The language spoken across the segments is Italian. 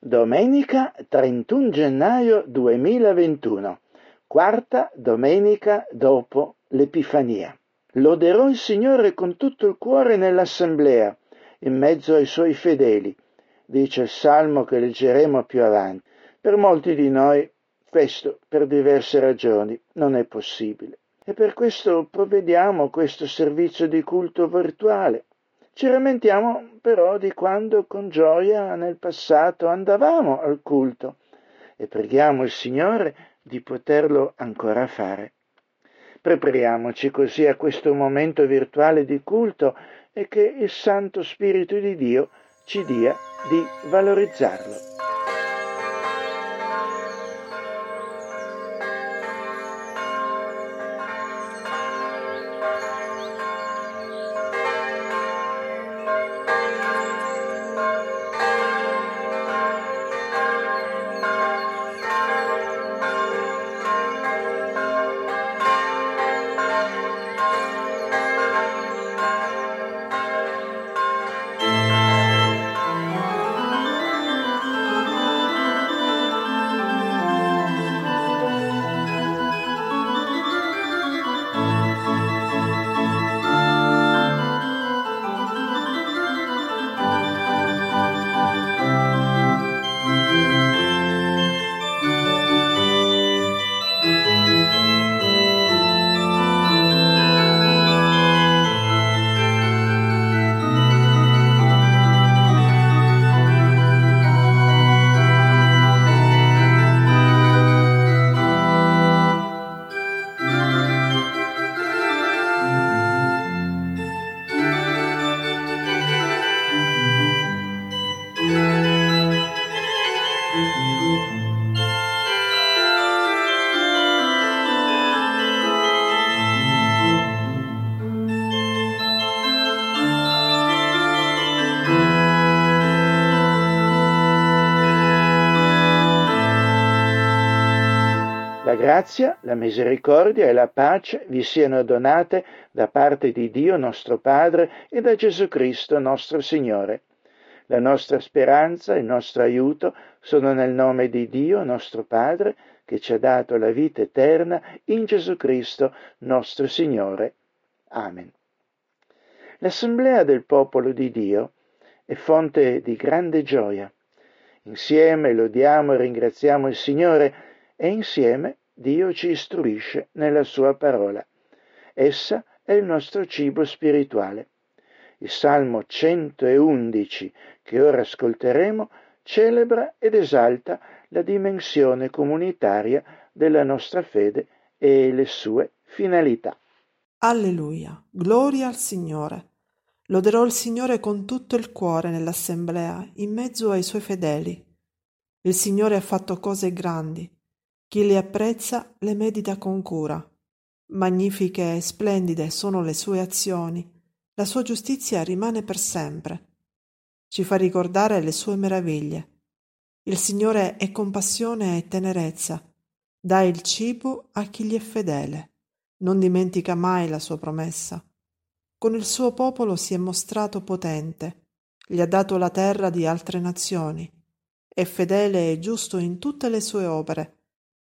Domenica 31 gennaio 2021, quarta domenica dopo l'Epifania. Loderò il Signore con tutto il cuore nell'assemblea, in mezzo ai suoi fedeli, dice il salmo che leggeremo più avanti. Per molti di noi questo, per diverse ragioni, non è possibile. E per questo provvediamo questo servizio di culto virtuale. Ci lamentiamo però di quando con gioia nel passato andavamo al culto e preghiamo il Signore di poterlo ancora fare. Prepariamoci così a questo momento virtuale di culto e che il Santo Spirito di Dio ci dia di valorizzarlo. Grazia, la misericordia e la pace vi siano donate da parte di Dio nostro Padre e da Gesù Cristo nostro Signore. La nostra speranza e il nostro aiuto sono nel nome di Dio nostro Padre che ci ha dato la vita eterna in Gesù Cristo nostro Signore. Amen. L'assemblea del popolo di Dio è fonte di grande gioia. Insieme lodiamo e ringraziamo il Signore e insieme Dio ci istruisce nella sua parola. Essa è il nostro cibo spirituale. Il Salmo 111 che ora ascolteremo celebra ed esalta la dimensione comunitaria della nostra fede e le sue finalità. Alleluia, gloria al Signore. Loderò il Signore con tutto il cuore nell'assemblea, in mezzo ai suoi fedeli. Il Signore ha fatto cose grandi, chi le apprezza le medita con cura. Magnifiche e splendide sono le sue azioni, la sua giustizia rimane per sempre. Ci fa ricordare le sue meraviglie. Il Signore è compassione e tenerezza, dà il cibo a chi gli è fedele, non dimentica mai la sua promessa. Con il suo popolo si è mostrato potente, gli ha dato la terra di altre nazioni, è fedele e giusto in tutte le sue opere,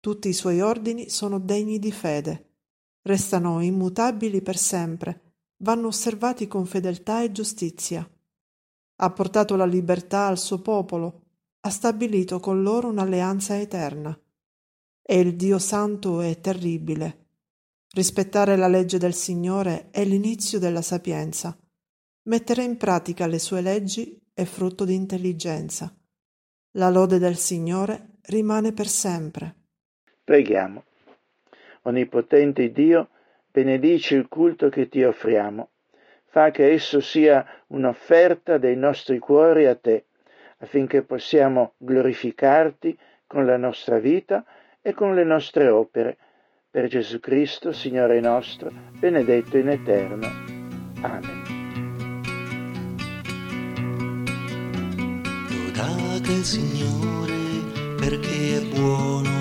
tutti i suoi ordini sono degni di fede, restano immutabili per sempre, vanno osservati con fedeltà e giustizia. Ha portato la libertà al suo popolo, ha stabilito con loro un'alleanza eterna. È il Dio santo e terribile. Rispettare la legge del Signore è l'inizio della sapienza. Mettere in pratica le sue leggi è frutto di intelligenza. La lode del Signore rimane per sempre. Preghiamo. Onnipotente Dio, benedici il culto che ti offriamo. Fa che esso sia un'offerta dei nostri cuori a te, affinché possiamo glorificarti con la nostra vita e con le nostre opere. Per Gesù Cristo, Signore nostro, benedetto in eterno. Amen. Lodate Signore perché è buono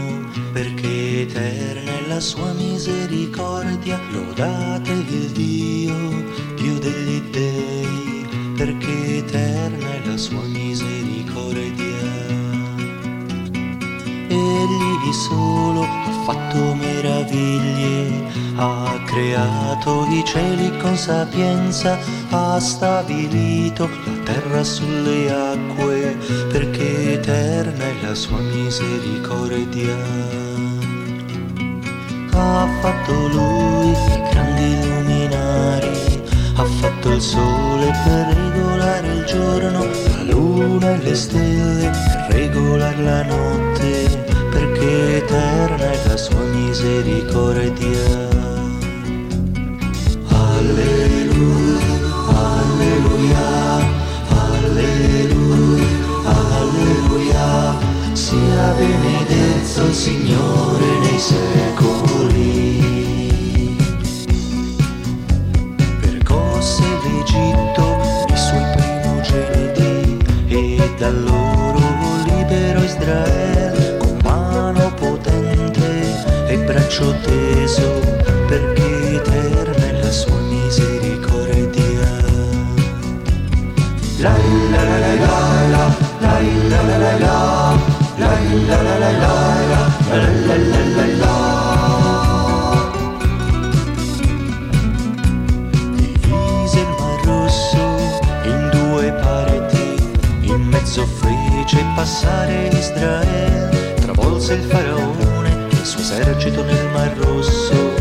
perché eterna è la sua misericordia, lodate il Dio, Dio degli dei, perché eterna è la sua misericordia. egli solo ha fatto meraviglie, ha creato i cieli con sapienza, ha stabilito la terra sulle acque, perché eterna la sua misericordia. Ha fatto lui i grandi luminari, ha fatto il sole per regolare il giorno, la luna e le stelle per regolare la notte, perché eterna è la sua misericordia. Alleluia, sia benedetto il Signore nei secoli. Percosse l'Egitto i suoi primogeniti e da loro libero Israele con mano potente e braccio teso perché eterna è la sua misericordia. La la la la la la la la la la la fece passare Israele, travolse il faraone e il suo esercito nel mar rosso,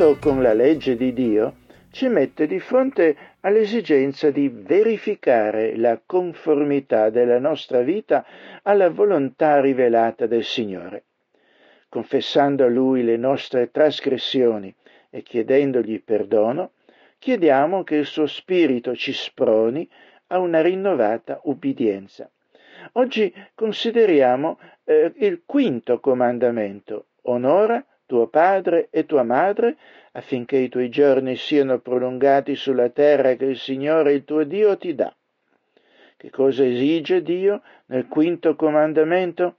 confronto con la legge di Dio ci mette di fronte all'esigenza di verificare la conformità della nostra vita alla volontà rivelata del Signore. Confessando a Lui le nostre trasgressioni e chiedendogli perdono, chiediamo che il suo Spirito ci sproni a una rinnovata ubbidienza. Oggi consideriamo eh, il quinto comandamento, onora tuo padre e tua madre, affinché i tuoi giorni siano prolungati sulla terra che il Signore il tuo Dio ti dà. Che cosa esige Dio nel quinto comandamento?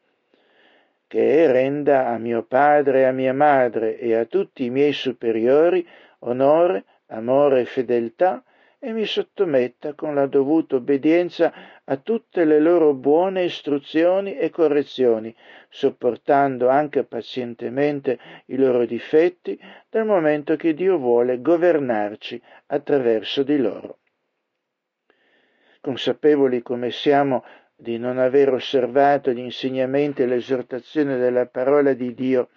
Che renda a mio padre e a mia madre e a tutti i miei superiori onore, amore e fedeltà e mi sottometta con la dovuta obbedienza a tutte le loro buone istruzioni e correzioni, sopportando anche pazientemente i loro difetti, dal momento che Dio vuole governarci attraverso di loro. Consapevoli come siamo di non aver osservato gli insegnamenti e l'esortazione della parola di Dio,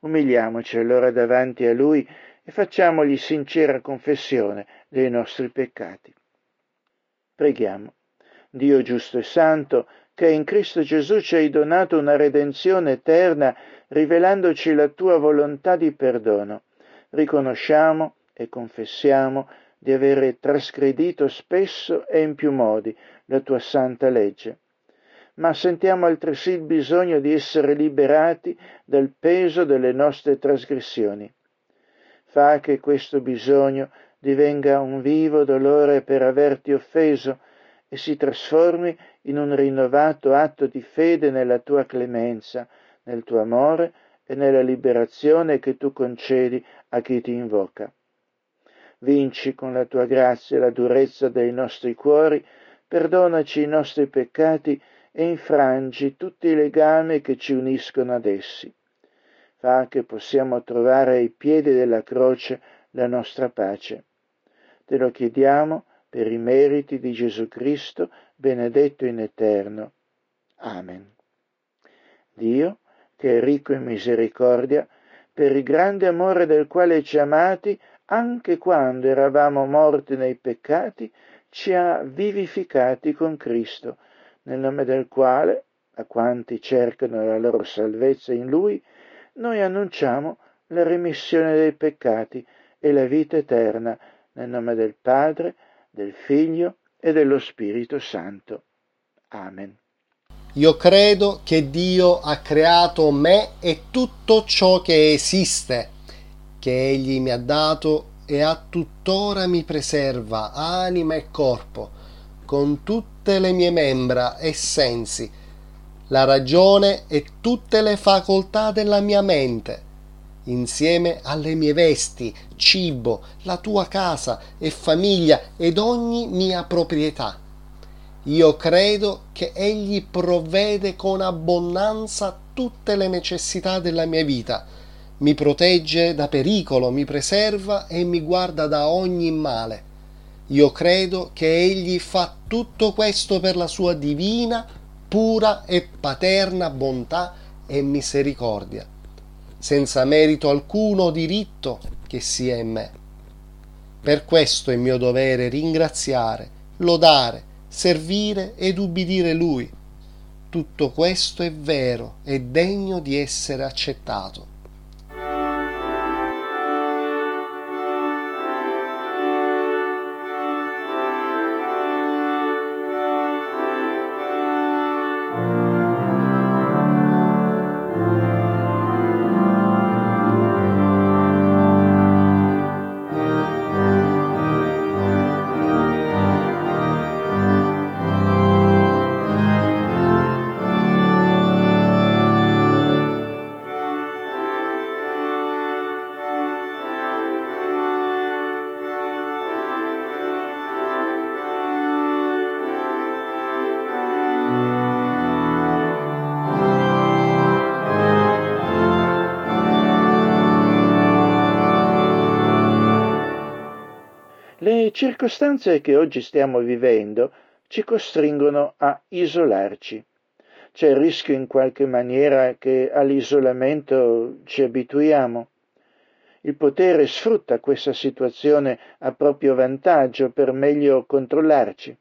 umiliamoci allora davanti a Lui e facciamogli sincera confessione dei nostri peccati. Preghiamo. Dio giusto e santo, che in Cristo Gesù ci hai donato una redenzione eterna, rivelandoci la tua volontà di perdono, riconosciamo e confessiamo di avere trasgredito spesso e in più modi la tua santa legge. Ma sentiamo altresì il bisogno di essere liberati dal peso delle nostre trasgressioni. Fa che questo bisogno divenga un vivo dolore per averti offeso e si trasformi in un rinnovato atto di fede nella tua clemenza, nel tuo amore e nella liberazione che tu concedi a chi ti invoca. Vinci con la tua grazia la durezza dei nostri cuori, perdonaci i nostri peccati e infrangi tutti i legami che ci uniscono ad essi. Fa che possiamo trovare ai piedi della croce la nostra pace. Te lo chiediamo per i meriti di Gesù Cristo, benedetto in eterno. Amen. Dio che è ricco in misericordia, per il grande amore del quale ci amati, anche quando eravamo morti nei peccati, ci ha vivificati con Cristo, nel nome del quale, a quanti cercano la loro salvezza in Lui, noi annunciamo la remissione dei peccati e la vita eterna, nel nome del Padre, del Figlio e dello Spirito Santo. Amen. Io credo che Dio ha creato me e tutto ciò che esiste, che Egli mi ha dato e a tuttora mi preserva anima e corpo, con tutte le mie membra e sensi, la ragione e tutte le facoltà della mia mente, insieme alle mie vesti, cibo, la tua casa e famiglia ed ogni mia proprietà. Io credo che Egli provvede con abbondanza tutte le necessità della mia vita, mi protegge da pericolo, mi preserva e mi guarda da ogni male. Io credo che Egli fa tutto questo per la sua divina, pura e paterna bontà e misericordia, senza merito alcuno o diritto che sia in me. Per questo è mio dovere ringraziare, lodare, servire ed ubbidire Lui. Tutto questo è vero e degno di essere accettato. Circostanze che oggi stiamo vivendo ci costringono a isolarci. C'è il rischio in qualche maniera che all'isolamento ci abituiamo. Il potere sfrutta questa situazione a proprio vantaggio per meglio controllarci.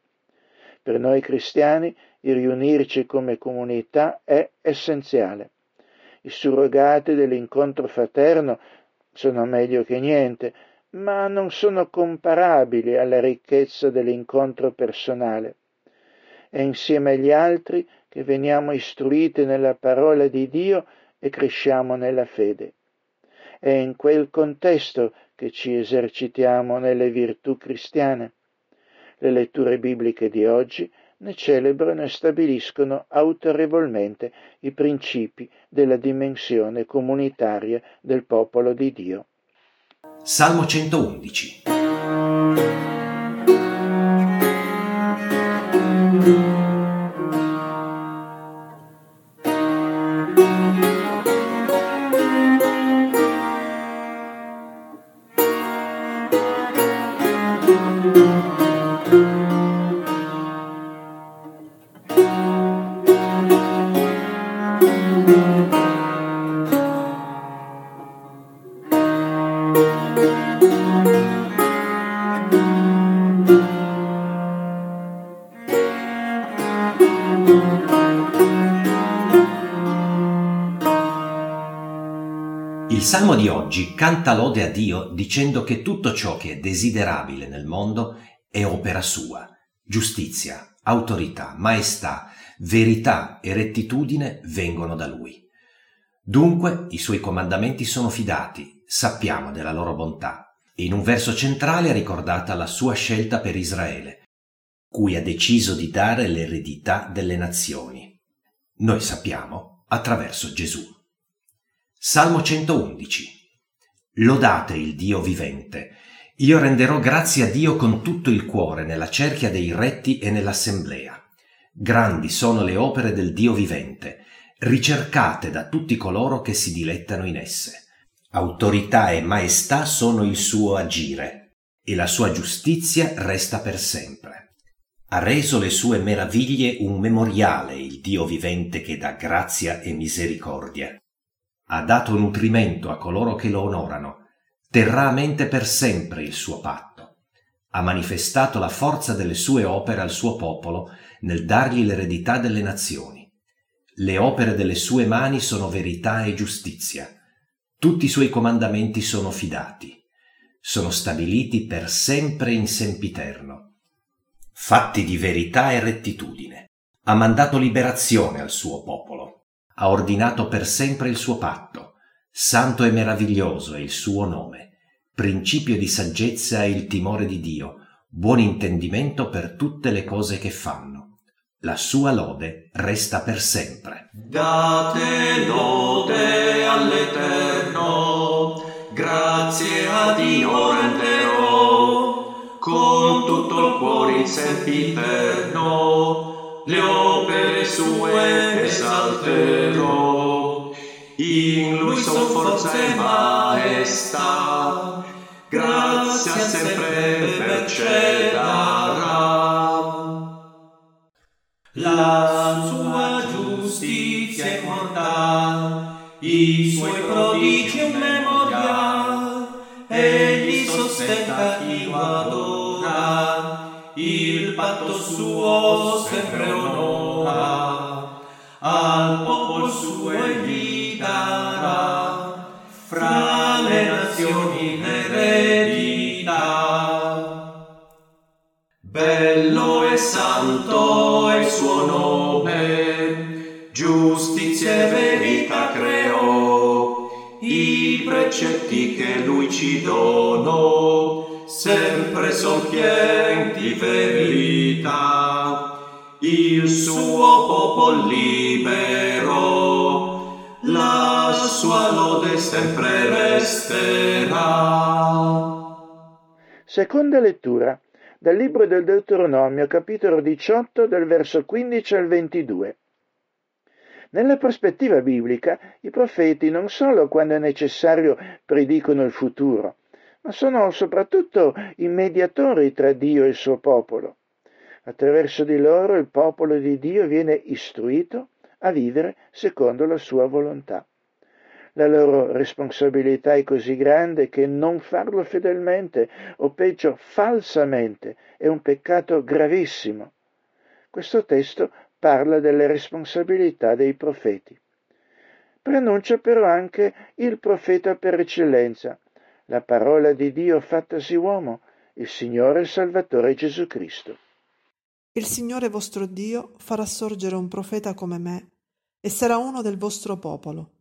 Per noi cristiani il riunirci come comunità è essenziale. I surrogati dell'incontro fraterno sono meglio che niente, ma non sono comparabili alla ricchezza dell'incontro personale. È insieme agli altri che veniamo istruiti nella parola di Dio e cresciamo nella fede. È in quel contesto che ci esercitiamo nelle virtù cristiane. Le letture bibliche di oggi ne celebrano e stabiliscono autorevolmente i principi della dimensione comunitaria del popolo di Dio. Salmo 111 canta lode a Dio dicendo che tutto ciò che è desiderabile nel mondo è opera sua. Giustizia, autorità, maestà, verità e rettitudine vengono da Lui. Dunque i suoi comandamenti sono fidati, sappiamo della loro bontà. E in un verso centrale è ricordata la sua scelta per Israele, cui ha deciso di dare l'eredità delle nazioni. Noi sappiamo attraverso Gesù. Salmo 111 Lodate il Dio vivente. Io renderò grazie a Dio con tutto il cuore nella cerchia dei retti e nell'assemblea. Grandi sono le opere del Dio vivente, ricercate da tutti coloro che si dilettano in esse. Autorità e maestà sono il suo agire, e la sua giustizia resta per sempre. Ha reso le sue meraviglie un memoriale il Dio vivente che dà grazia e misericordia ha dato nutrimento a coloro che lo onorano, terrà a mente per sempre il suo patto. Ha manifestato la forza delle sue opere al suo popolo nel dargli l'eredità delle nazioni. Le opere delle sue mani sono verità e giustizia. Tutti i suoi comandamenti sono fidati. Sono stabiliti per sempre in sempiterno. Fatti di verità e rettitudine. Ha mandato liberazione al suo popolo. Ha ordinato per sempre il suo patto. Santo e meraviglioso è il suo nome. Principio di saggezza è il timore di Dio, buon intendimento per tutte le cose che fanno. La sua lode resta per sempre. Date lode all'Eterno, grazie a Dio renderò, con tutto il cuore in sempiterno le opere sue esalterò. In lui son forza e maestà, grazia sempre percederà. La suo sempre onora, al popolo suo egli darà, fra le nazioni l'eredità. Bello e santo è il suo nome, giustizia e verità creò, i precetti che lui ci donò, sempre di verità. Il suo popolo libero, la sua lode sempre resterà. Seconda lettura dal libro del Deuteronomio, capitolo 18, del verso 15 al 22. Nella prospettiva biblica, i profeti non solo quando è necessario predicono il futuro, ma sono soprattutto i mediatori tra Dio e il suo popolo. Attraverso di loro il popolo di Dio viene istruito a vivere secondo la sua volontà. La loro responsabilità è così grande che non farlo fedelmente o peggio falsamente è un peccato gravissimo. Questo testo parla delle responsabilità dei profeti. Preannuncia però anche il profeta per eccellenza, la parola di Dio fattasi uomo, il Signore e Salvatore Gesù Cristo. Il Signore vostro Dio farà sorgere un profeta come me e sarà uno del vostro popolo.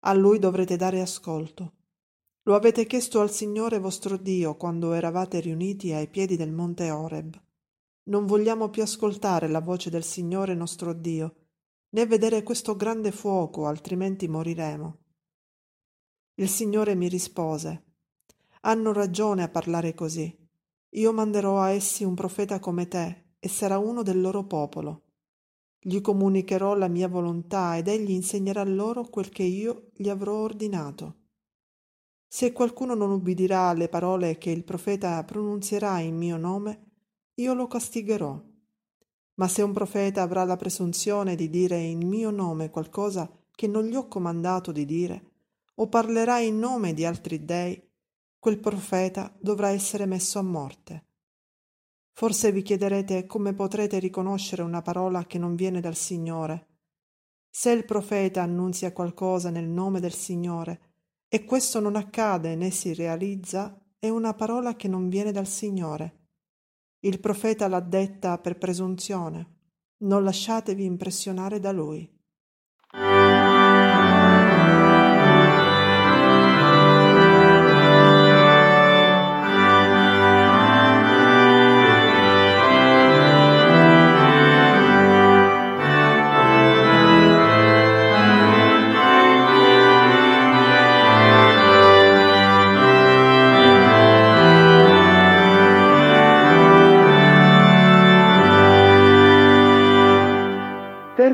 A lui dovrete dare ascolto. Lo avete chiesto al Signore vostro Dio quando eravate riuniti ai piedi del monte Oreb. Non vogliamo più ascoltare la voce del Signore nostro Dio, né vedere questo grande fuoco, altrimenti moriremo. Il Signore mi rispose, hanno ragione a parlare così. Io manderò a essi un profeta come te, e sarà uno del loro popolo. Gli comunicherò la mia volontà ed egli insegnerà loro quel che io gli avrò ordinato. Se qualcuno non ubbidirà alle parole che il profeta pronunzierà in mio nome, io lo castigherò. Ma se un profeta avrà la presunzione di dire in mio nome qualcosa che non gli ho comandato di dire, o parlerà in nome di altri dei, quel profeta dovrà essere messo a morte. Forse vi chiederete come potrete riconoscere una parola che non viene dal Signore. Se il profeta annunzia qualcosa nel nome del Signore e questo non accade né si realizza, è una parola che non viene dal Signore. Il profeta l'ha detta per presunzione. Non lasciatevi impressionare da lui.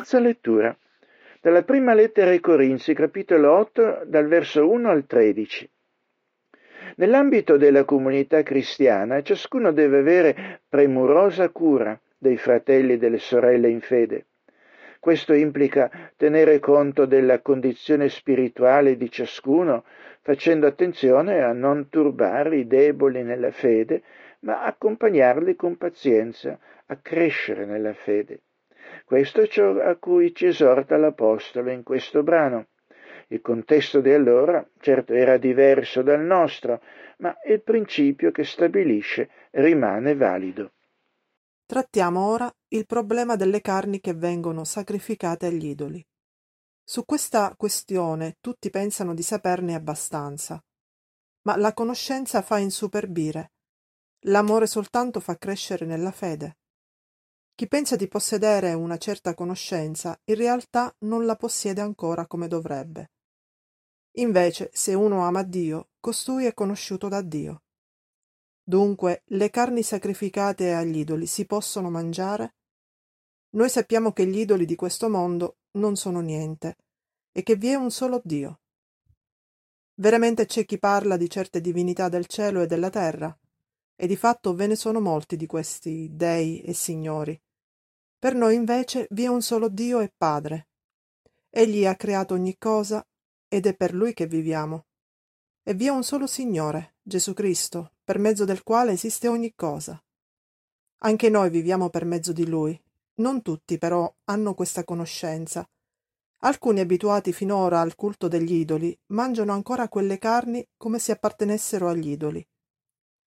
Terza lettura. Dalla prima lettera ai Corinzi, capitolo 8, dal verso 1 al 13. Nell'ambito della comunità cristiana, ciascuno deve avere premurosa cura dei fratelli e delle sorelle in fede. Questo implica tenere conto della condizione spirituale di ciascuno, facendo attenzione a non turbare i deboli nella fede, ma accompagnarli con pazienza a crescere nella fede. Questo è ciò a cui ci esorta l'Apostolo in questo brano. Il contesto di allora certo era diverso dal nostro, ma il principio che stabilisce rimane valido. Trattiamo ora il problema delle carni che vengono sacrificate agli idoli. Su questa questione tutti pensano di saperne abbastanza, ma la conoscenza fa insuperbire, l'amore soltanto fa crescere nella fede. Chi pensa di possedere una certa conoscenza in realtà non la possiede ancora come dovrebbe. Invece, se uno ama Dio, costui è conosciuto da Dio. Dunque, le carni sacrificate agli idoli si possono mangiare? Noi sappiamo che gli idoli di questo mondo non sono niente e che vi è un solo Dio. Veramente c'è chi parla di certe divinità del cielo e della terra, e di fatto ve ne sono molti di questi dei e signori. Per noi invece vi è un solo Dio e Padre. Egli ha creato ogni cosa ed è per lui che viviamo. E vi è un solo Signore, Gesù Cristo, per mezzo del quale esiste ogni cosa. Anche noi viviamo per mezzo di Lui. Non tutti, però, hanno questa conoscenza. Alcuni abituati finora al culto degli idoli mangiano ancora quelle carni come se appartenessero agli idoli.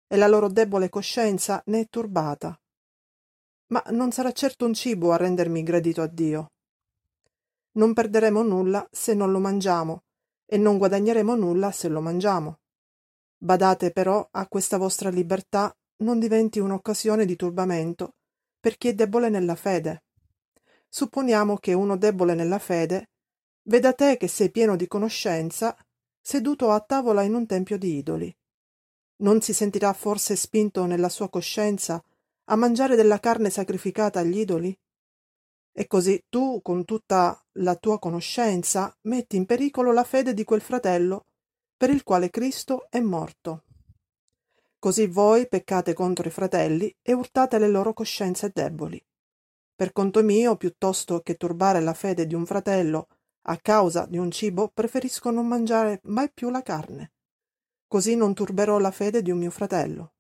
E la loro debole coscienza ne è turbata. Ma non sarà certo un cibo a rendermi gradito a Dio. Non perderemo nulla se non lo mangiamo, e non guadagneremo nulla se lo mangiamo. Badate però a questa vostra libertà non diventi un'occasione di turbamento per chi è debole nella fede. Supponiamo che uno debole nella fede veda te che sei pieno di conoscenza, seduto a tavola in un tempio di idoli. Non si sentirà forse spinto nella sua coscienza a mangiare della carne sacrificata agli idoli? E così tu, con tutta la tua conoscenza, metti in pericolo la fede di quel fratello per il quale Cristo è morto. Così voi peccate contro i fratelli e urtate le loro coscienze deboli. Per conto mio, piuttosto che turbare la fede di un fratello a causa di un cibo, preferisco non mangiare mai più la carne. Così non turberò la fede di un mio fratello.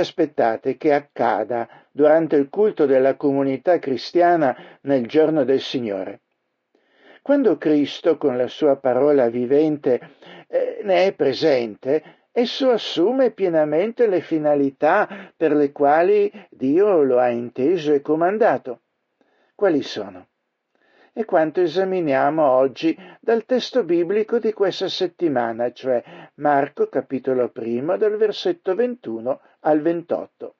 Aspettate che accada durante il culto della comunità cristiana nel giorno del Signore? Quando Cristo, con la sua parola vivente, eh, ne è presente, esso assume pienamente le finalità per le quali Dio lo ha inteso e comandato. Quali sono? e quanto esaminiamo oggi dal testo biblico di questa settimana, cioè Marco capitolo primo dal versetto 21 al 28.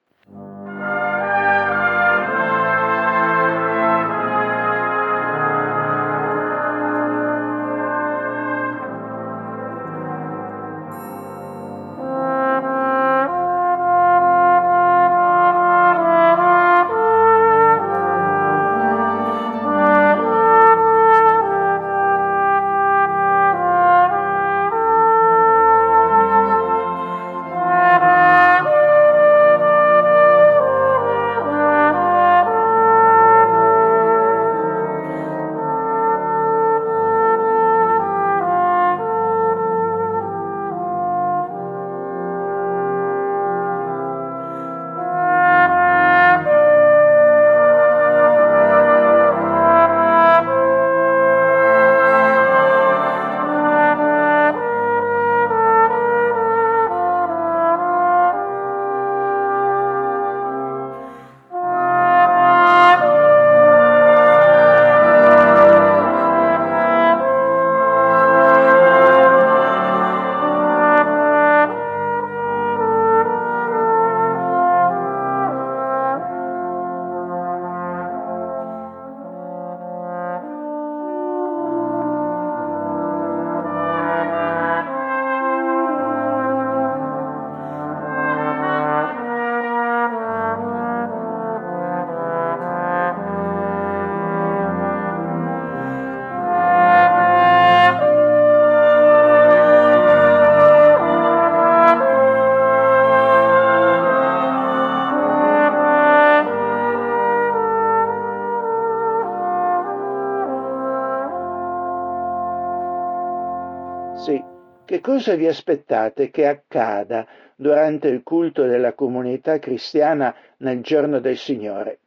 Cosa vi aspettate che accada durante il culto della comunità cristiana nel giorno del Signore?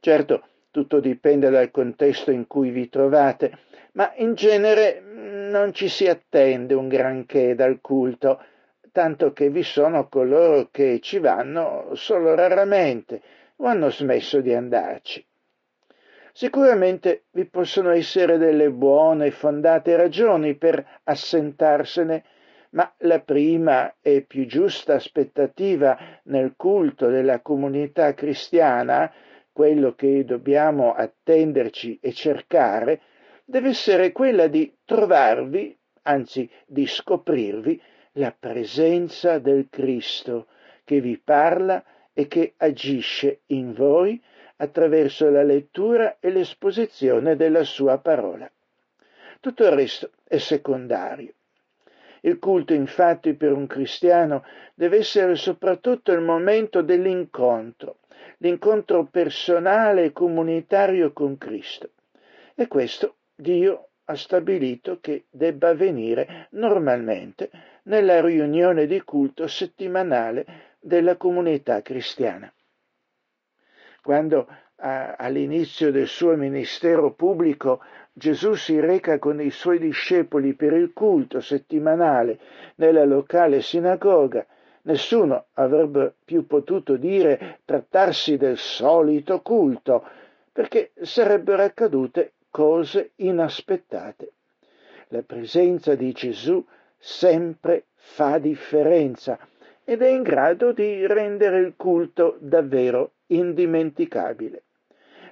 Certo, tutto dipende dal contesto in cui vi trovate, ma in genere mm, non ci si attende un granché dal culto, tanto che vi sono coloro che ci vanno solo raramente o hanno smesso di andarci. Sicuramente vi possono essere delle buone e fondate ragioni per assentarsene, ma la prima e più giusta aspettativa nel culto della comunità cristiana, quello che dobbiamo attenderci e cercare, deve essere quella di trovarvi, anzi di scoprirvi, la presenza del Cristo che vi parla e che agisce in voi attraverso la lettura e l'esposizione della sua parola. Tutto il resto è secondario. Il culto infatti per un cristiano deve essere soprattutto il momento dell'incontro, l'incontro personale e comunitario con Cristo. E questo Dio ha stabilito che debba avvenire normalmente nella riunione di culto settimanale della comunità cristiana quando all'inizio del suo ministero pubblico Gesù si reca con i suoi discepoli per il culto settimanale nella locale sinagoga, nessuno avrebbe più potuto dire trattarsi del solito culto, perché sarebbero accadute cose inaspettate. La presenza di Gesù sempre fa differenza ed è in grado di rendere il culto davvero indimenticabile.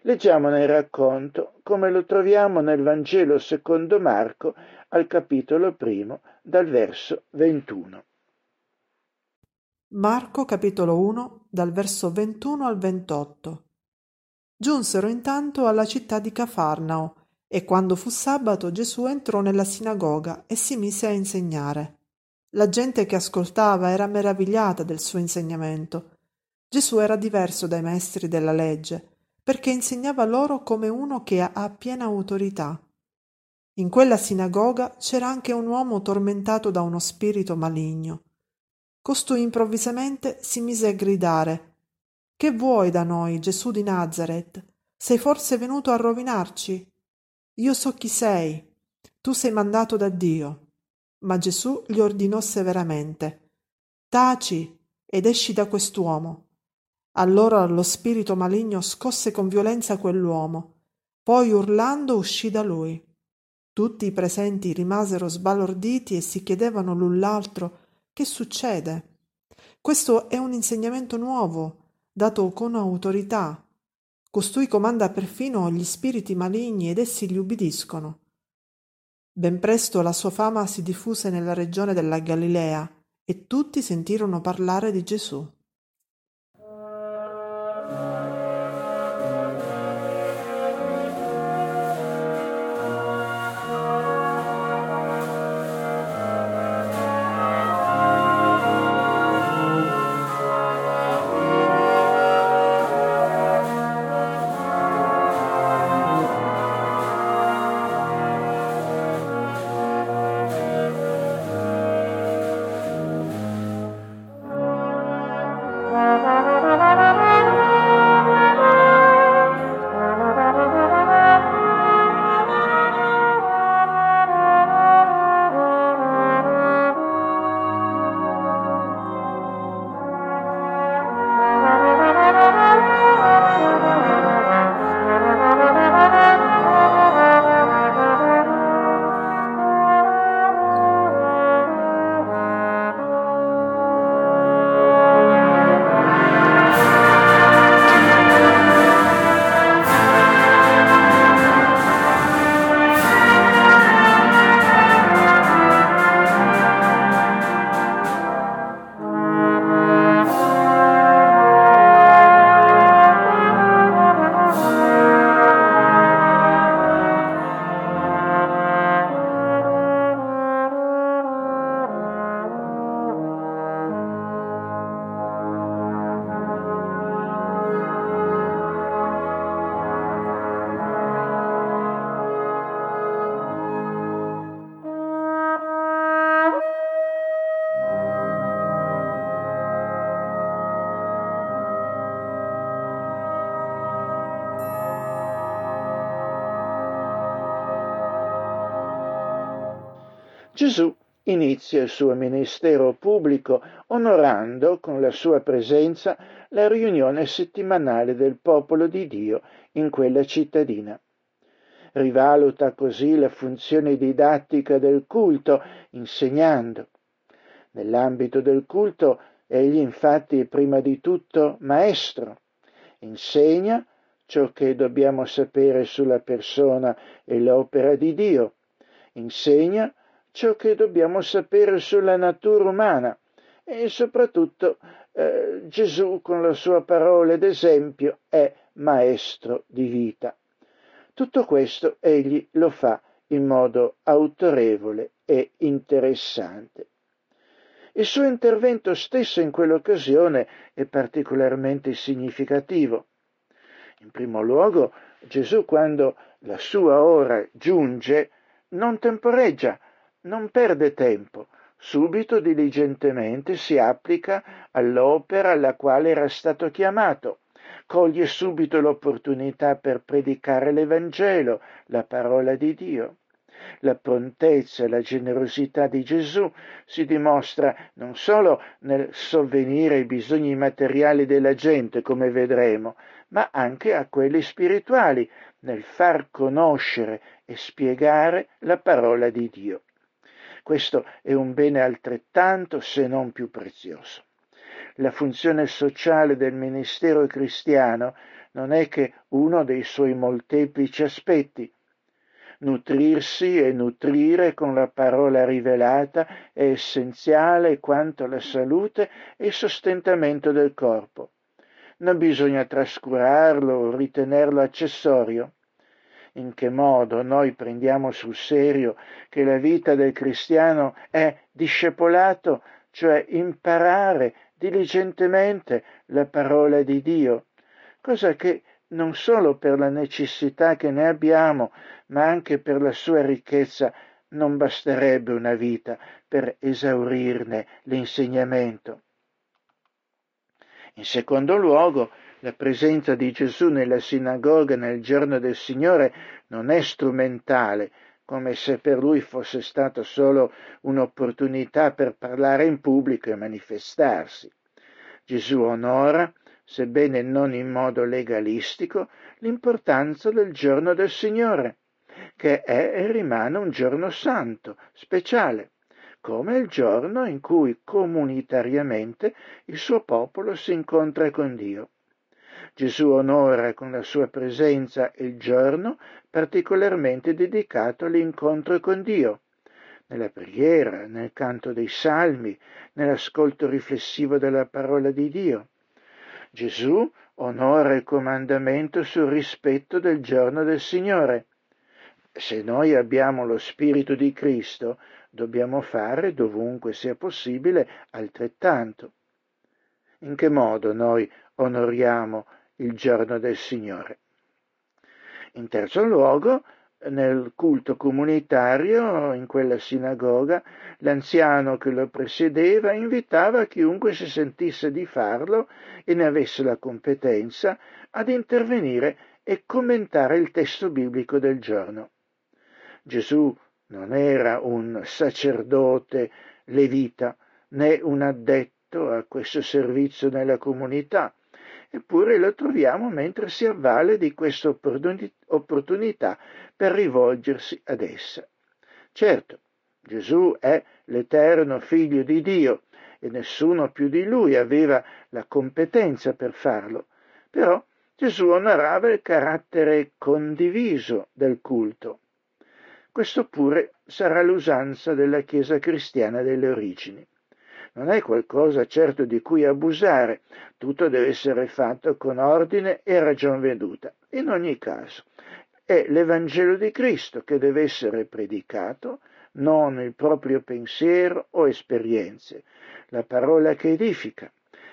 Leggiamo nel racconto come lo troviamo nel Vangelo secondo Marco al capitolo primo dal verso 21. Marco capitolo 1 dal verso 21 al 28. Giunsero intanto alla città di Cafarnao e quando fu sabato Gesù entrò nella sinagoga e si mise a insegnare. La gente che ascoltava era meravigliata del suo insegnamento Gesù era diverso dai maestri della legge, perché insegnava loro come uno che ha piena autorità. In quella sinagoga c'era anche un uomo tormentato da uno spirito maligno. Costui improvvisamente si mise a gridare Che vuoi da noi, Gesù di Nazareth? Sei forse venuto a rovinarci? Io so chi sei. Tu sei mandato da Dio. Ma Gesù gli ordinò severamente Taci ed esci da quest'uomo. Allora lo spirito maligno scosse con violenza quell'uomo, poi urlando uscì da lui. Tutti i presenti rimasero sbalorditi e si chiedevano l'un l'altro che succede. Questo è un insegnamento nuovo, dato con autorità. Costui comanda perfino gli spiriti maligni ed essi gli ubbidiscono. Ben presto la sua fama si diffuse nella regione della Galilea e tutti sentirono parlare di Gesù. Gesù inizia il suo ministero pubblico onorando con la sua presenza la riunione settimanale del popolo di Dio in quella cittadina. Rivaluta così la funzione didattica del culto insegnando. Nell'ambito del culto egli infatti è prima di tutto maestro, insegna ciò che dobbiamo sapere sulla persona e l'opera di Dio, insegna ciò che dobbiamo sapere sulla natura umana e soprattutto eh, Gesù con la sua parola d'esempio è maestro di vita. Tutto questo egli lo fa in modo autorevole e interessante. Il suo intervento stesso in quell'occasione è particolarmente significativo. In primo luogo, Gesù quando la sua ora giunge non temporeggia, non perde tempo, subito diligentemente si applica all'opera alla quale era stato chiamato, coglie subito l'opportunità per predicare l'Evangelo, la parola di Dio. La prontezza e la generosità di Gesù si dimostra non solo nel sovvenire ai bisogni materiali della gente, come vedremo, ma anche a quelli spirituali, nel far conoscere e spiegare la parola di Dio. Questo è un bene altrettanto, se non più prezioso. La funzione sociale del ministero cristiano non è che uno dei suoi molteplici aspetti. Nutrirsi e nutrire con la parola rivelata è essenziale quanto la salute e il sostentamento del corpo. Non bisogna trascurarlo o ritenerlo accessorio in che modo noi prendiamo sul serio che la vita del cristiano è discepolato, cioè imparare diligentemente la parola di Dio, cosa che non solo per la necessità che ne abbiamo, ma anche per la sua ricchezza non basterebbe una vita per esaurirne l'insegnamento. In secondo luogo, la presenza di Gesù nella sinagoga nel giorno del Signore non è strumentale, come se per lui fosse stata solo un'opportunità per parlare in pubblico e manifestarsi. Gesù onora, sebbene non in modo legalistico, l'importanza del giorno del Signore, che è e rimane un giorno santo, speciale, come il giorno in cui comunitariamente il suo popolo si incontra con Dio. Gesù onora con la sua presenza il giorno particolarmente dedicato all'incontro con Dio, nella preghiera, nel canto dei salmi, nell'ascolto riflessivo della parola di Dio. Gesù onora il comandamento sul rispetto del giorno del Signore. Se noi abbiamo lo Spirito di Cristo, dobbiamo fare dovunque sia possibile altrettanto. In che modo noi onoriamo il giorno del Signore. In terzo luogo, nel culto comunitario, in quella sinagoga, l'anziano che lo presiedeva invitava chiunque si sentisse di farlo e ne avesse la competenza ad intervenire e commentare il testo biblico del giorno. Gesù non era un sacerdote levita né un addetto a questo servizio nella comunità, eppure lo troviamo mentre si avvale di questa opportunità per rivolgersi ad essa. Certo, Gesù è l'eterno figlio di Dio e nessuno più di lui aveva la competenza per farlo, però Gesù onorava il carattere condiviso del culto. Questo pure sarà l'usanza della Chiesa cristiana delle origini non è qualcosa certo di cui abusare, tutto deve essere fatto con ordine e ragion veduta. In ogni caso, è l'Evangelo di Cristo che deve essere predicato, non il proprio pensiero o esperienze, la parola che edifica,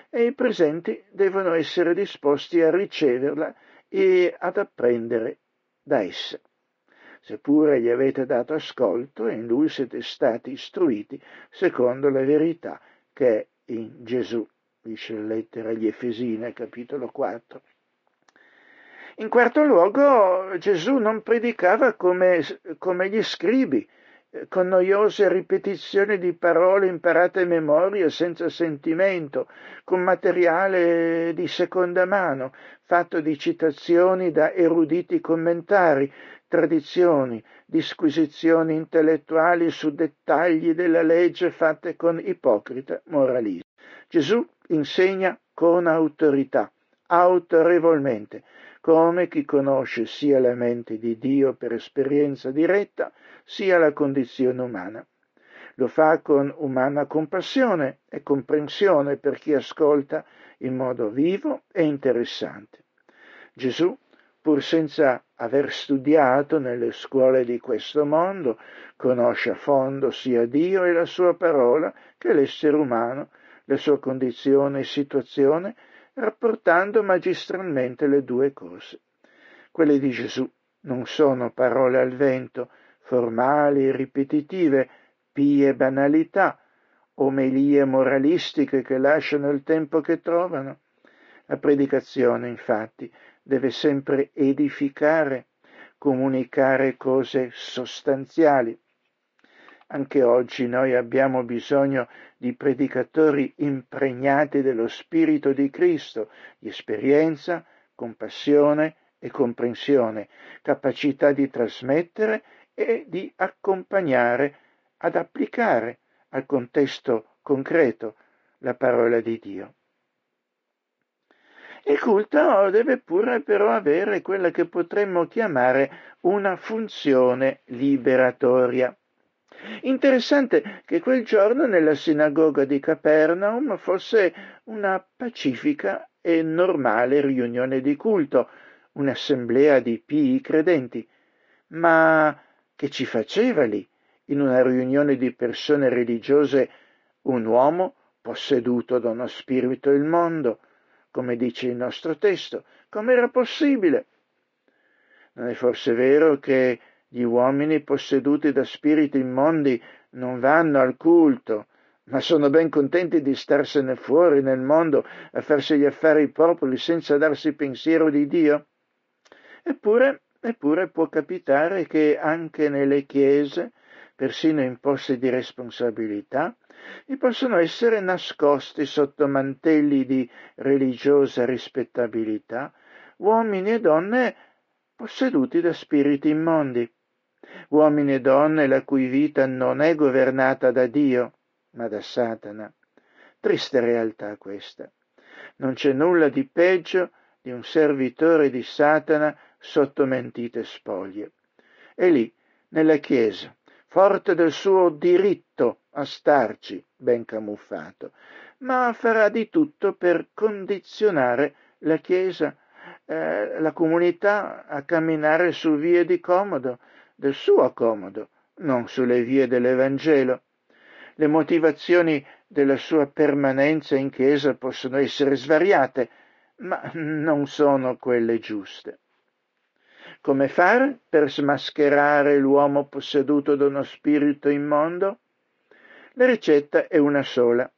e i presenti devono essere disposti a riceverla e ad apprendere da essa. Seppure gli avete dato ascolto in lui siete stati istruiti secondo la verità che è in Gesù, dice la lettera agli Efesini, capitolo 4. In quarto luogo, Gesù non predicava come, come gli scribi con noiose ripetizioni di parole imparate a memoria senza sentimento, con materiale di seconda mano, fatto di citazioni da eruditi commentari, tradizioni, disquisizioni intellettuali su dettagli della legge fatte con ipocrita moralismo. Gesù insegna con autorità, autorevolmente, come chi conosce sia la mente di Dio per esperienza diretta, sia la condizione umana. Lo fa con umana compassione e comprensione per chi ascolta in modo vivo e interessante. Gesù pur senza aver studiato nelle scuole di questo mondo, conosce a fondo sia Dio e la sua parola che l'essere umano, la sua condizione e situazione, rapportando magistralmente le due cose. Quelle di Gesù non sono parole al vento, formali e ripetitive, pie banalità, omelie moralistiche che lasciano il tempo che trovano. La predicazione, infatti, deve sempre edificare, comunicare cose sostanziali. Anche oggi noi abbiamo bisogno di predicatori impregnati dello Spirito di Cristo, di esperienza, compassione e comprensione, capacità di trasmettere e di accompagnare ad applicare al contesto concreto la parola di Dio. Il culto deve pure però avere quella che potremmo chiamare una funzione liberatoria. Interessante che quel giorno nella sinagoga di Capernaum fosse una pacifica e normale riunione di culto, un'assemblea di pii credenti. Ma che ci faceva lì, in una riunione di persone religiose, un uomo posseduto da uno spirito immondo, come dice il nostro testo. Com'era possibile? Non è forse vero che gli uomini posseduti da spiriti immondi non vanno al culto, ma sono ben contenti di starsene fuori nel mondo a farsi gli affari propri senza darsi pensiero di Dio? Eppure, eppure può capitare che anche nelle chiese, persino in posti di responsabilità, e possono essere nascosti sotto mantelli di religiosa rispettabilità uomini e donne posseduti da spiriti immondi, uomini e donne la cui vita non è governata da Dio, ma da Satana. Triste realtà questa. Non c'è nulla di peggio di un servitore di Satana sotto mentite spoglie. E lì, nella Chiesa, forte del suo diritto a starci, ben camuffato, ma farà di tutto per condizionare la Chiesa, eh, la comunità a camminare su vie di comodo, del suo comodo, non sulle vie dell'Evangelo. Le motivazioni della sua permanenza in Chiesa possono essere svariate, ma non sono quelle giuste. Come fare per smascherare l'uomo posseduto da uno spirito immondo? La ricetta è una sola.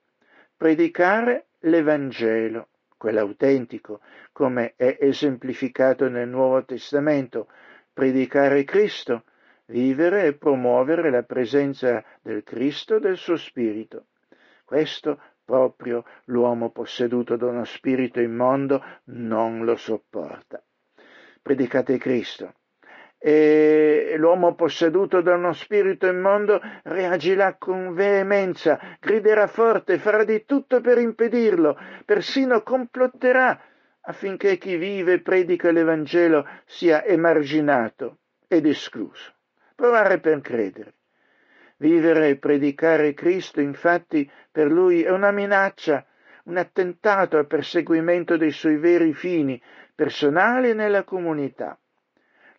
Predicare l'Evangelo, quello autentico, come è esemplificato nel Nuovo Testamento. Predicare Cristo, vivere e promuovere la presenza del Cristo e del suo Spirito. Questo proprio l'uomo posseduto da uno spirito immondo non lo sopporta predicate Cristo. E l'uomo posseduto da uno spirito immondo reagirà con veemenza, griderà forte, farà di tutto per impedirlo, persino complotterà affinché chi vive e predica l'Evangelo sia emarginato ed escluso. Provare per credere. Vivere e predicare Cristo, infatti, per lui è una minaccia, un attentato al perseguimento dei suoi veri fini, personali e nella comunità.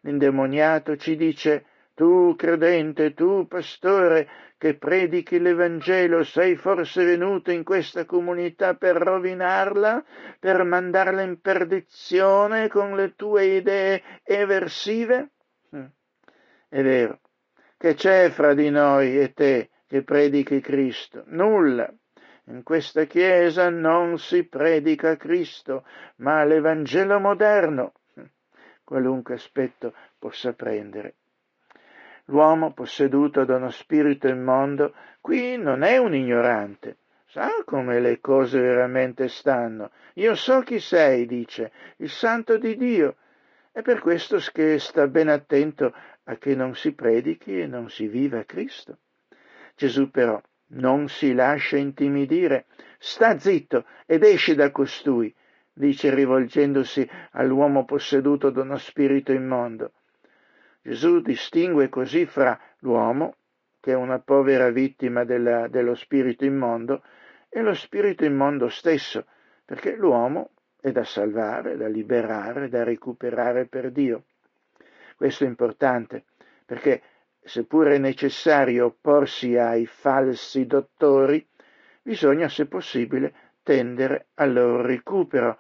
L'indemoniato ci dice tu credente, tu pastore che predichi l'Evangelo, sei forse venuto in questa comunità per rovinarla, per mandarla in perdizione con le tue idee eversive? Hm. È vero, che c'è fra di noi e te che predichi Cristo? Nulla. In questa Chiesa non si predica Cristo, ma l'Evangelo moderno, qualunque aspetto possa prendere. L'uomo posseduto da uno spirito immondo qui non è un ignorante, sa come le cose veramente stanno. Io so chi sei, dice, il santo di Dio. È per questo che sta ben attento a che non si predichi e non si viva Cristo. Gesù però non si lascia intimidire, sta zitto ed esci da costui, dice rivolgendosi all'uomo posseduto da uno spirito immondo. Gesù distingue così fra l'uomo, che è una povera vittima della, dello spirito immondo, e lo spirito immondo stesso, perché l'uomo è da salvare, da liberare, da recuperare per Dio. Questo è importante, perché seppure è necessario opporsi ai falsi dottori, bisogna, se possibile, tendere al loro recupero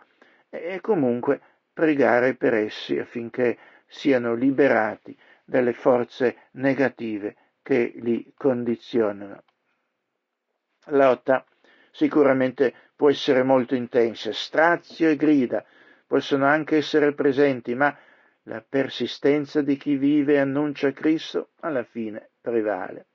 e comunque pregare per essi affinché siano liberati dalle forze negative che li condizionano. La lotta sicuramente può essere molto intensa, strazio e grida possono anche essere presenti, ma la persistenza di chi vive e annuncia Cristo alla fine prevale.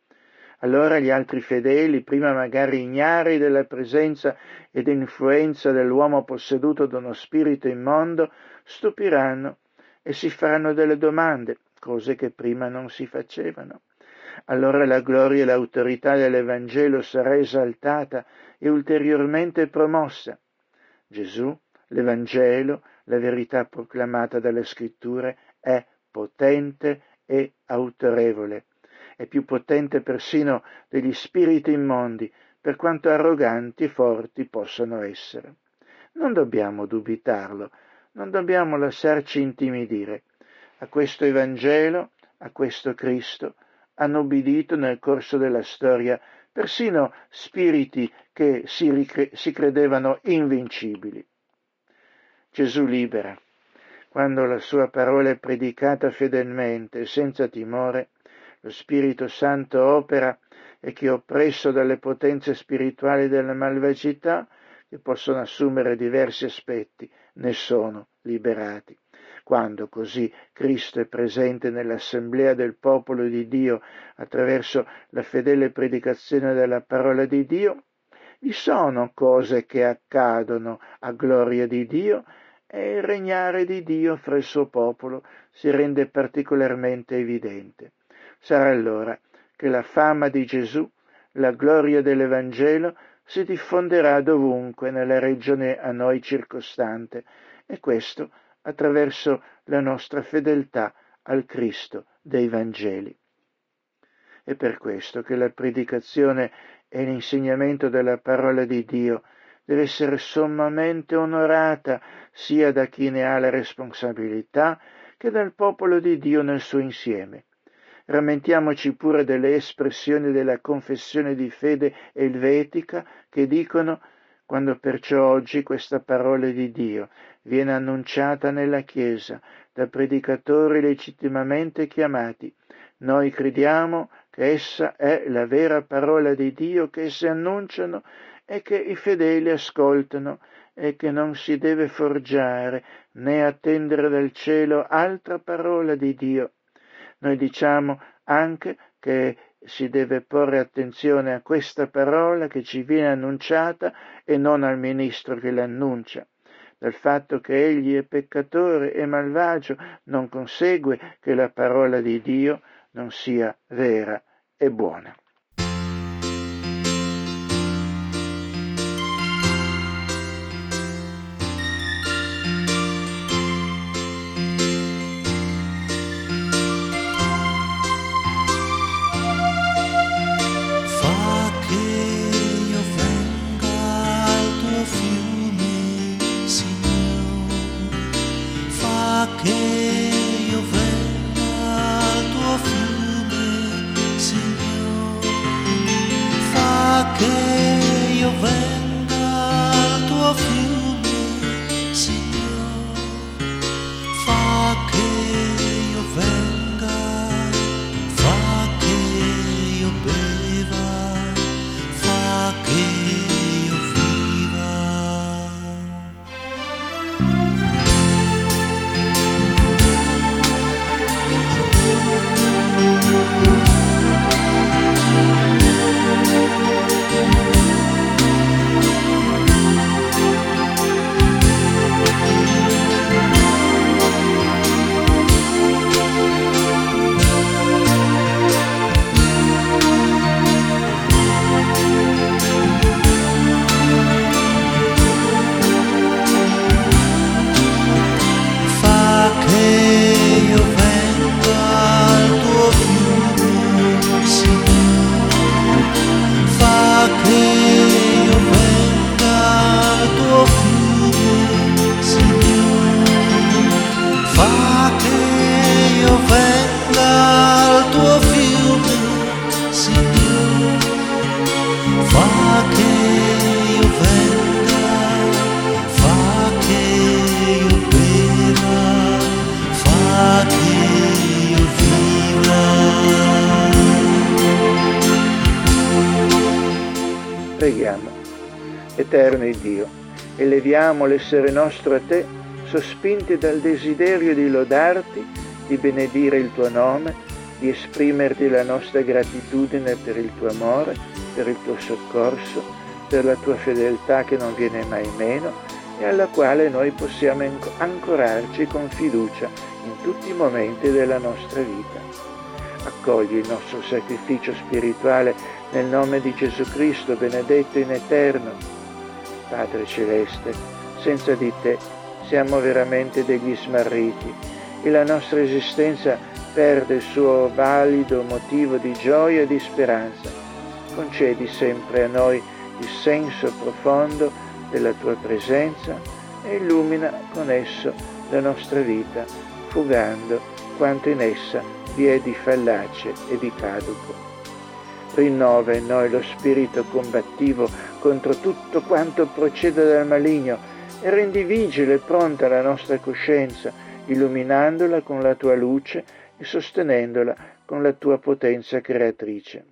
Allora gli altri fedeli, prima magari ignari della presenza ed influenza dell'uomo posseduto da uno spirito immondo, stupiranno e si faranno delle domande, cose che prima non si facevano. Allora la gloria e l'autorità dell'Evangelo sarà esaltata e ulteriormente promossa. Gesù, l'Evangelo, la verità proclamata dalle scritture, è potente e autorevole. È più potente persino degli spiriti immondi, per quanto arroganti e forti possano essere. Non dobbiamo dubitarlo, non dobbiamo lasciarci intimidire. A questo Evangelo, a questo Cristo, hanno obbedito nel corso della storia persino spiriti che si, ricre- si credevano invincibili. Gesù libera. Quando la sua parola è predicata fedelmente e senza timore, lo Spirito Santo opera e chi è oppresso dalle potenze spirituali della malvagità, che possono assumere diversi aspetti, ne sono liberati. Quando così Cristo è presente nell'assemblea del popolo di Dio attraverso la fedele predicazione della parola di Dio, vi sono cose che accadono a gloria di Dio e il regnare di Dio fra il suo popolo si rende particolarmente evidente. Sarà allora che la fama di Gesù, la gloria dell'Evangelo si diffonderà dovunque nella regione a noi circostante e questo attraverso la nostra fedeltà al Cristo dei Vangeli. È per questo che la predicazione e l'insegnamento della parola di Dio deve essere sommamente onorata sia da chi ne ha la responsabilità che dal popolo di Dio nel suo insieme. Rammentiamoci pure delle espressioni della confessione di fede elvetica che dicono quando perciò oggi questa parola di Dio viene annunciata nella Chiesa da predicatori legittimamente chiamati, noi crediamo che essa è la vera parola di Dio che esse annunciano e che i fedeli ascoltano e che non si deve forgiare né attendere dal cielo altra parola di Dio noi diciamo anche che si deve porre attenzione a questa parola che ci viene annunciata e non al ministro che l'annuncia. Dal fatto che egli è peccatore e malvagio non consegue che la parola di Dio non sia vera e buona. away. Eleviamo l'essere nostro a te, sospinti dal desiderio di lodarti, di benedire il tuo nome, di esprimerti la nostra gratitudine per il tuo amore, per il tuo soccorso, per la tua fedeltà che non viene mai meno e alla quale noi possiamo ancorarci con fiducia in tutti i momenti della nostra vita. Accogli il nostro sacrificio spirituale nel nome di Gesù Cristo, benedetto in eterno. Padre Celeste, senza di te siamo veramente degli smarriti e la nostra esistenza perde il suo valido motivo di gioia e di speranza. Concedi sempre a noi il senso profondo della tua presenza e illumina con esso la nostra vita, fugando quanto in essa vi è di fallace e di caduco. Rinnova in noi lo spirito combattivo contro tutto quanto procede dal maligno e rendi vigile e pronta la nostra coscienza, illuminandola con la tua luce e sostenendola con la tua potenza creatrice.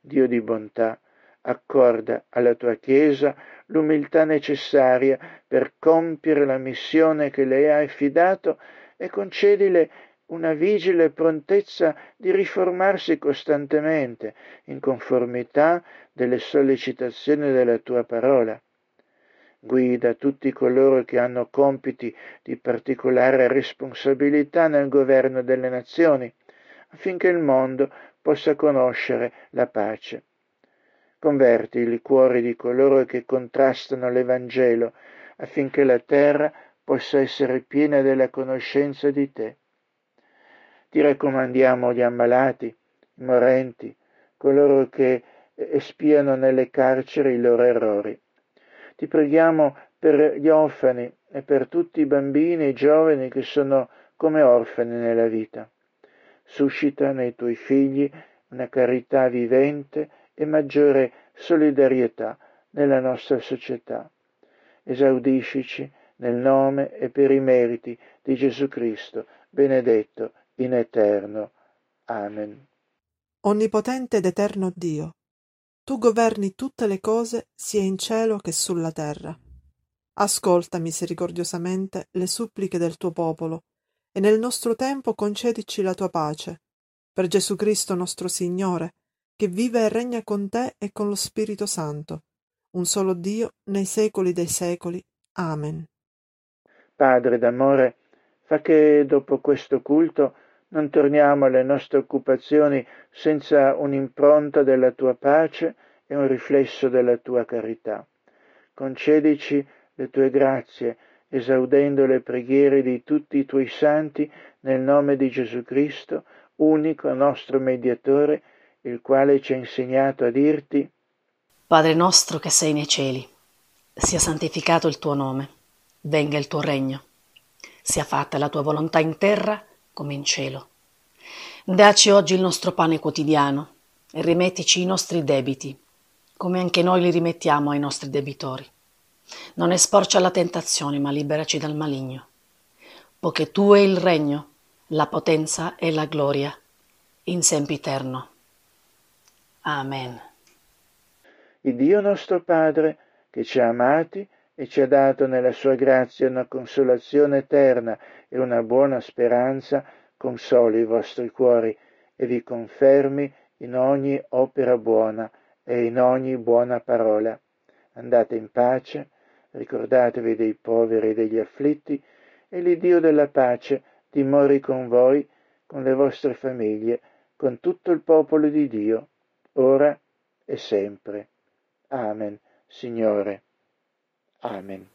Dio di bontà, accorda alla tua Chiesa l'umiltà necessaria per compiere la missione che le hai affidato e concedile una vigile prontezza di riformarsi costantemente in conformità delle sollecitazioni della tua parola. Guida tutti coloro che hanno compiti di particolare responsabilità nel governo delle nazioni, affinché il mondo possa conoscere la pace. Converti i cuori di coloro che contrastano l'Evangelo, affinché la terra possa essere piena della conoscenza di te. Ti raccomandiamo gli ammalati, i morenti, coloro che espiano nelle carceri i loro errori. Ti preghiamo per gli orfani e per tutti i bambini e i giovani che sono come orfani nella vita. Suscita nei tuoi figli una carità vivente e maggiore solidarietà nella nostra società. Esaudiscici nel nome e per i meriti di Gesù Cristo, benedetto in eterno. Amen. Onnipotente ed eterno Dio, tu governi tutte le cose sia in cielo che sulla terra. Ascolta misericordiosamente le suppliche del tuo popolo e nel nostro tempo concedici la tua pace. Per Gesù Cristo nostro Signore, che vive e regna con te e con lo Spirito Santo, un solo Dio nei secoli dei secoli. Amen. Padre d'amore, fa che dopo questo culto non torniamo alle nostre occupazioni senza un'impronta della tua pace e un riflesso della tua carità. Concedici le tue grazie, esaudendo le preghiere di tutti i tuoi santi nel nome di Gesù Cristo, unico nostro mediatore, il quale ci ha insegnato a dirti Padre nostro che sei nei cieli, sia santificato il tuo nome, venga il tuo regno, sia fatta la tua volontà in terra come in cielo. Daci oggi il nostro pane quotidiano e rimettici i nostri debiti, come anche noi li rimettiamo ai nostri debitori. Non esporci alla tentazione, ma liberaci dal maligno, poiché tu è il regno, la potenza e la gloria, in sempiterno. Amen. Il Dio nostro Padre, che ci ha amati e ci ha dato nella sua grazia una consolazione eterna e una buona speranza, consoli i vostri cuori e vi confermi in ogni opera buona e in ogni buona parola. Andate in pace, ricordatevi dei poveri e degli afflitti, e l'Iddio della pace dimori con voi, con le vostre famiglie, con tutto il popolo di Dio ora e sempre. Amen, Signore. Amen.